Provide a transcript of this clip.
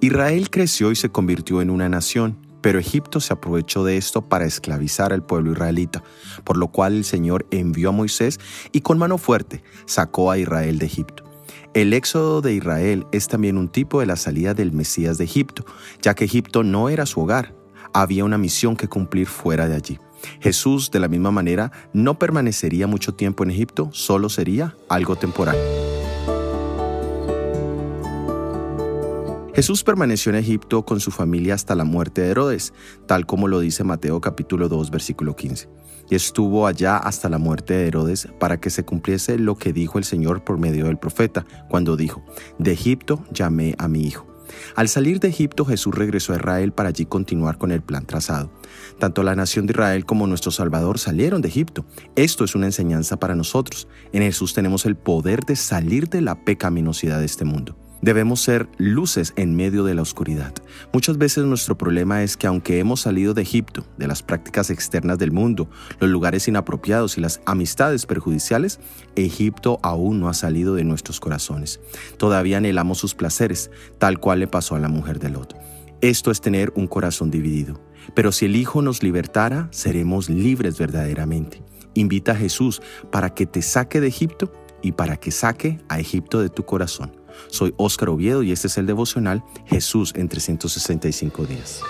Israel creció y se convirtió en una nación, pero Egipto se aprovechó de esto para esclavizar al pueblo israelita, por lo cual el Señor envió a Moisés y con mano fuerte sacó a Israel de Egipto. El éxodo de Israel es también un tipo de la salida del Mesías de Egipto, ya que Egipto no era su hogar, había una misión que cumplir fuera de allí. Jesús, de la misma manera, no permanecería mucho tiempo en Egipto, solo sería algo temporal. Jesús permaneció en Egipto con su familia hasta la muerte de Herodes, tal como lo dice Mateo capítulo 2 versículo 15. Y estuvo allá hasta la muerte de Herodes para que se cumpliese lo que dijo el Señor por medio del profeta, cuando dijo, De Egipto llamé a mi hijo. Al salir de Egipto, Jesús regresó a Israel para allí continuar con el plan trazado. Tanto la nación de Israel como nuestro Salvador salieron de Egipto. Esto es una enseñanza para nosotros. En Jesús tenemos el poder de salir de la pecaminosidad de este mundo. Debemos ser luces en medio de la oscuridad. Muchas veces nuestro problema es que aunque hemos salido de Egipto, de las prácticas externas del mundo, los lugares inapropiados y las amistades perjudiciales, Egipto aún no ha salido de nuestros corazones. Todavía anhelamos sus placeres, tal cual le pasó a la mujer de Lot. Esto es tener un corazón dividido. Pero si el Hijo nos libertara, seremos libres verdaderamente. Invita a Jesús para que te saque de Egipto y para que saque a Egipto de tu corazón. Soy Óscar Oviedo y este es el devocional Jesús en 365 días.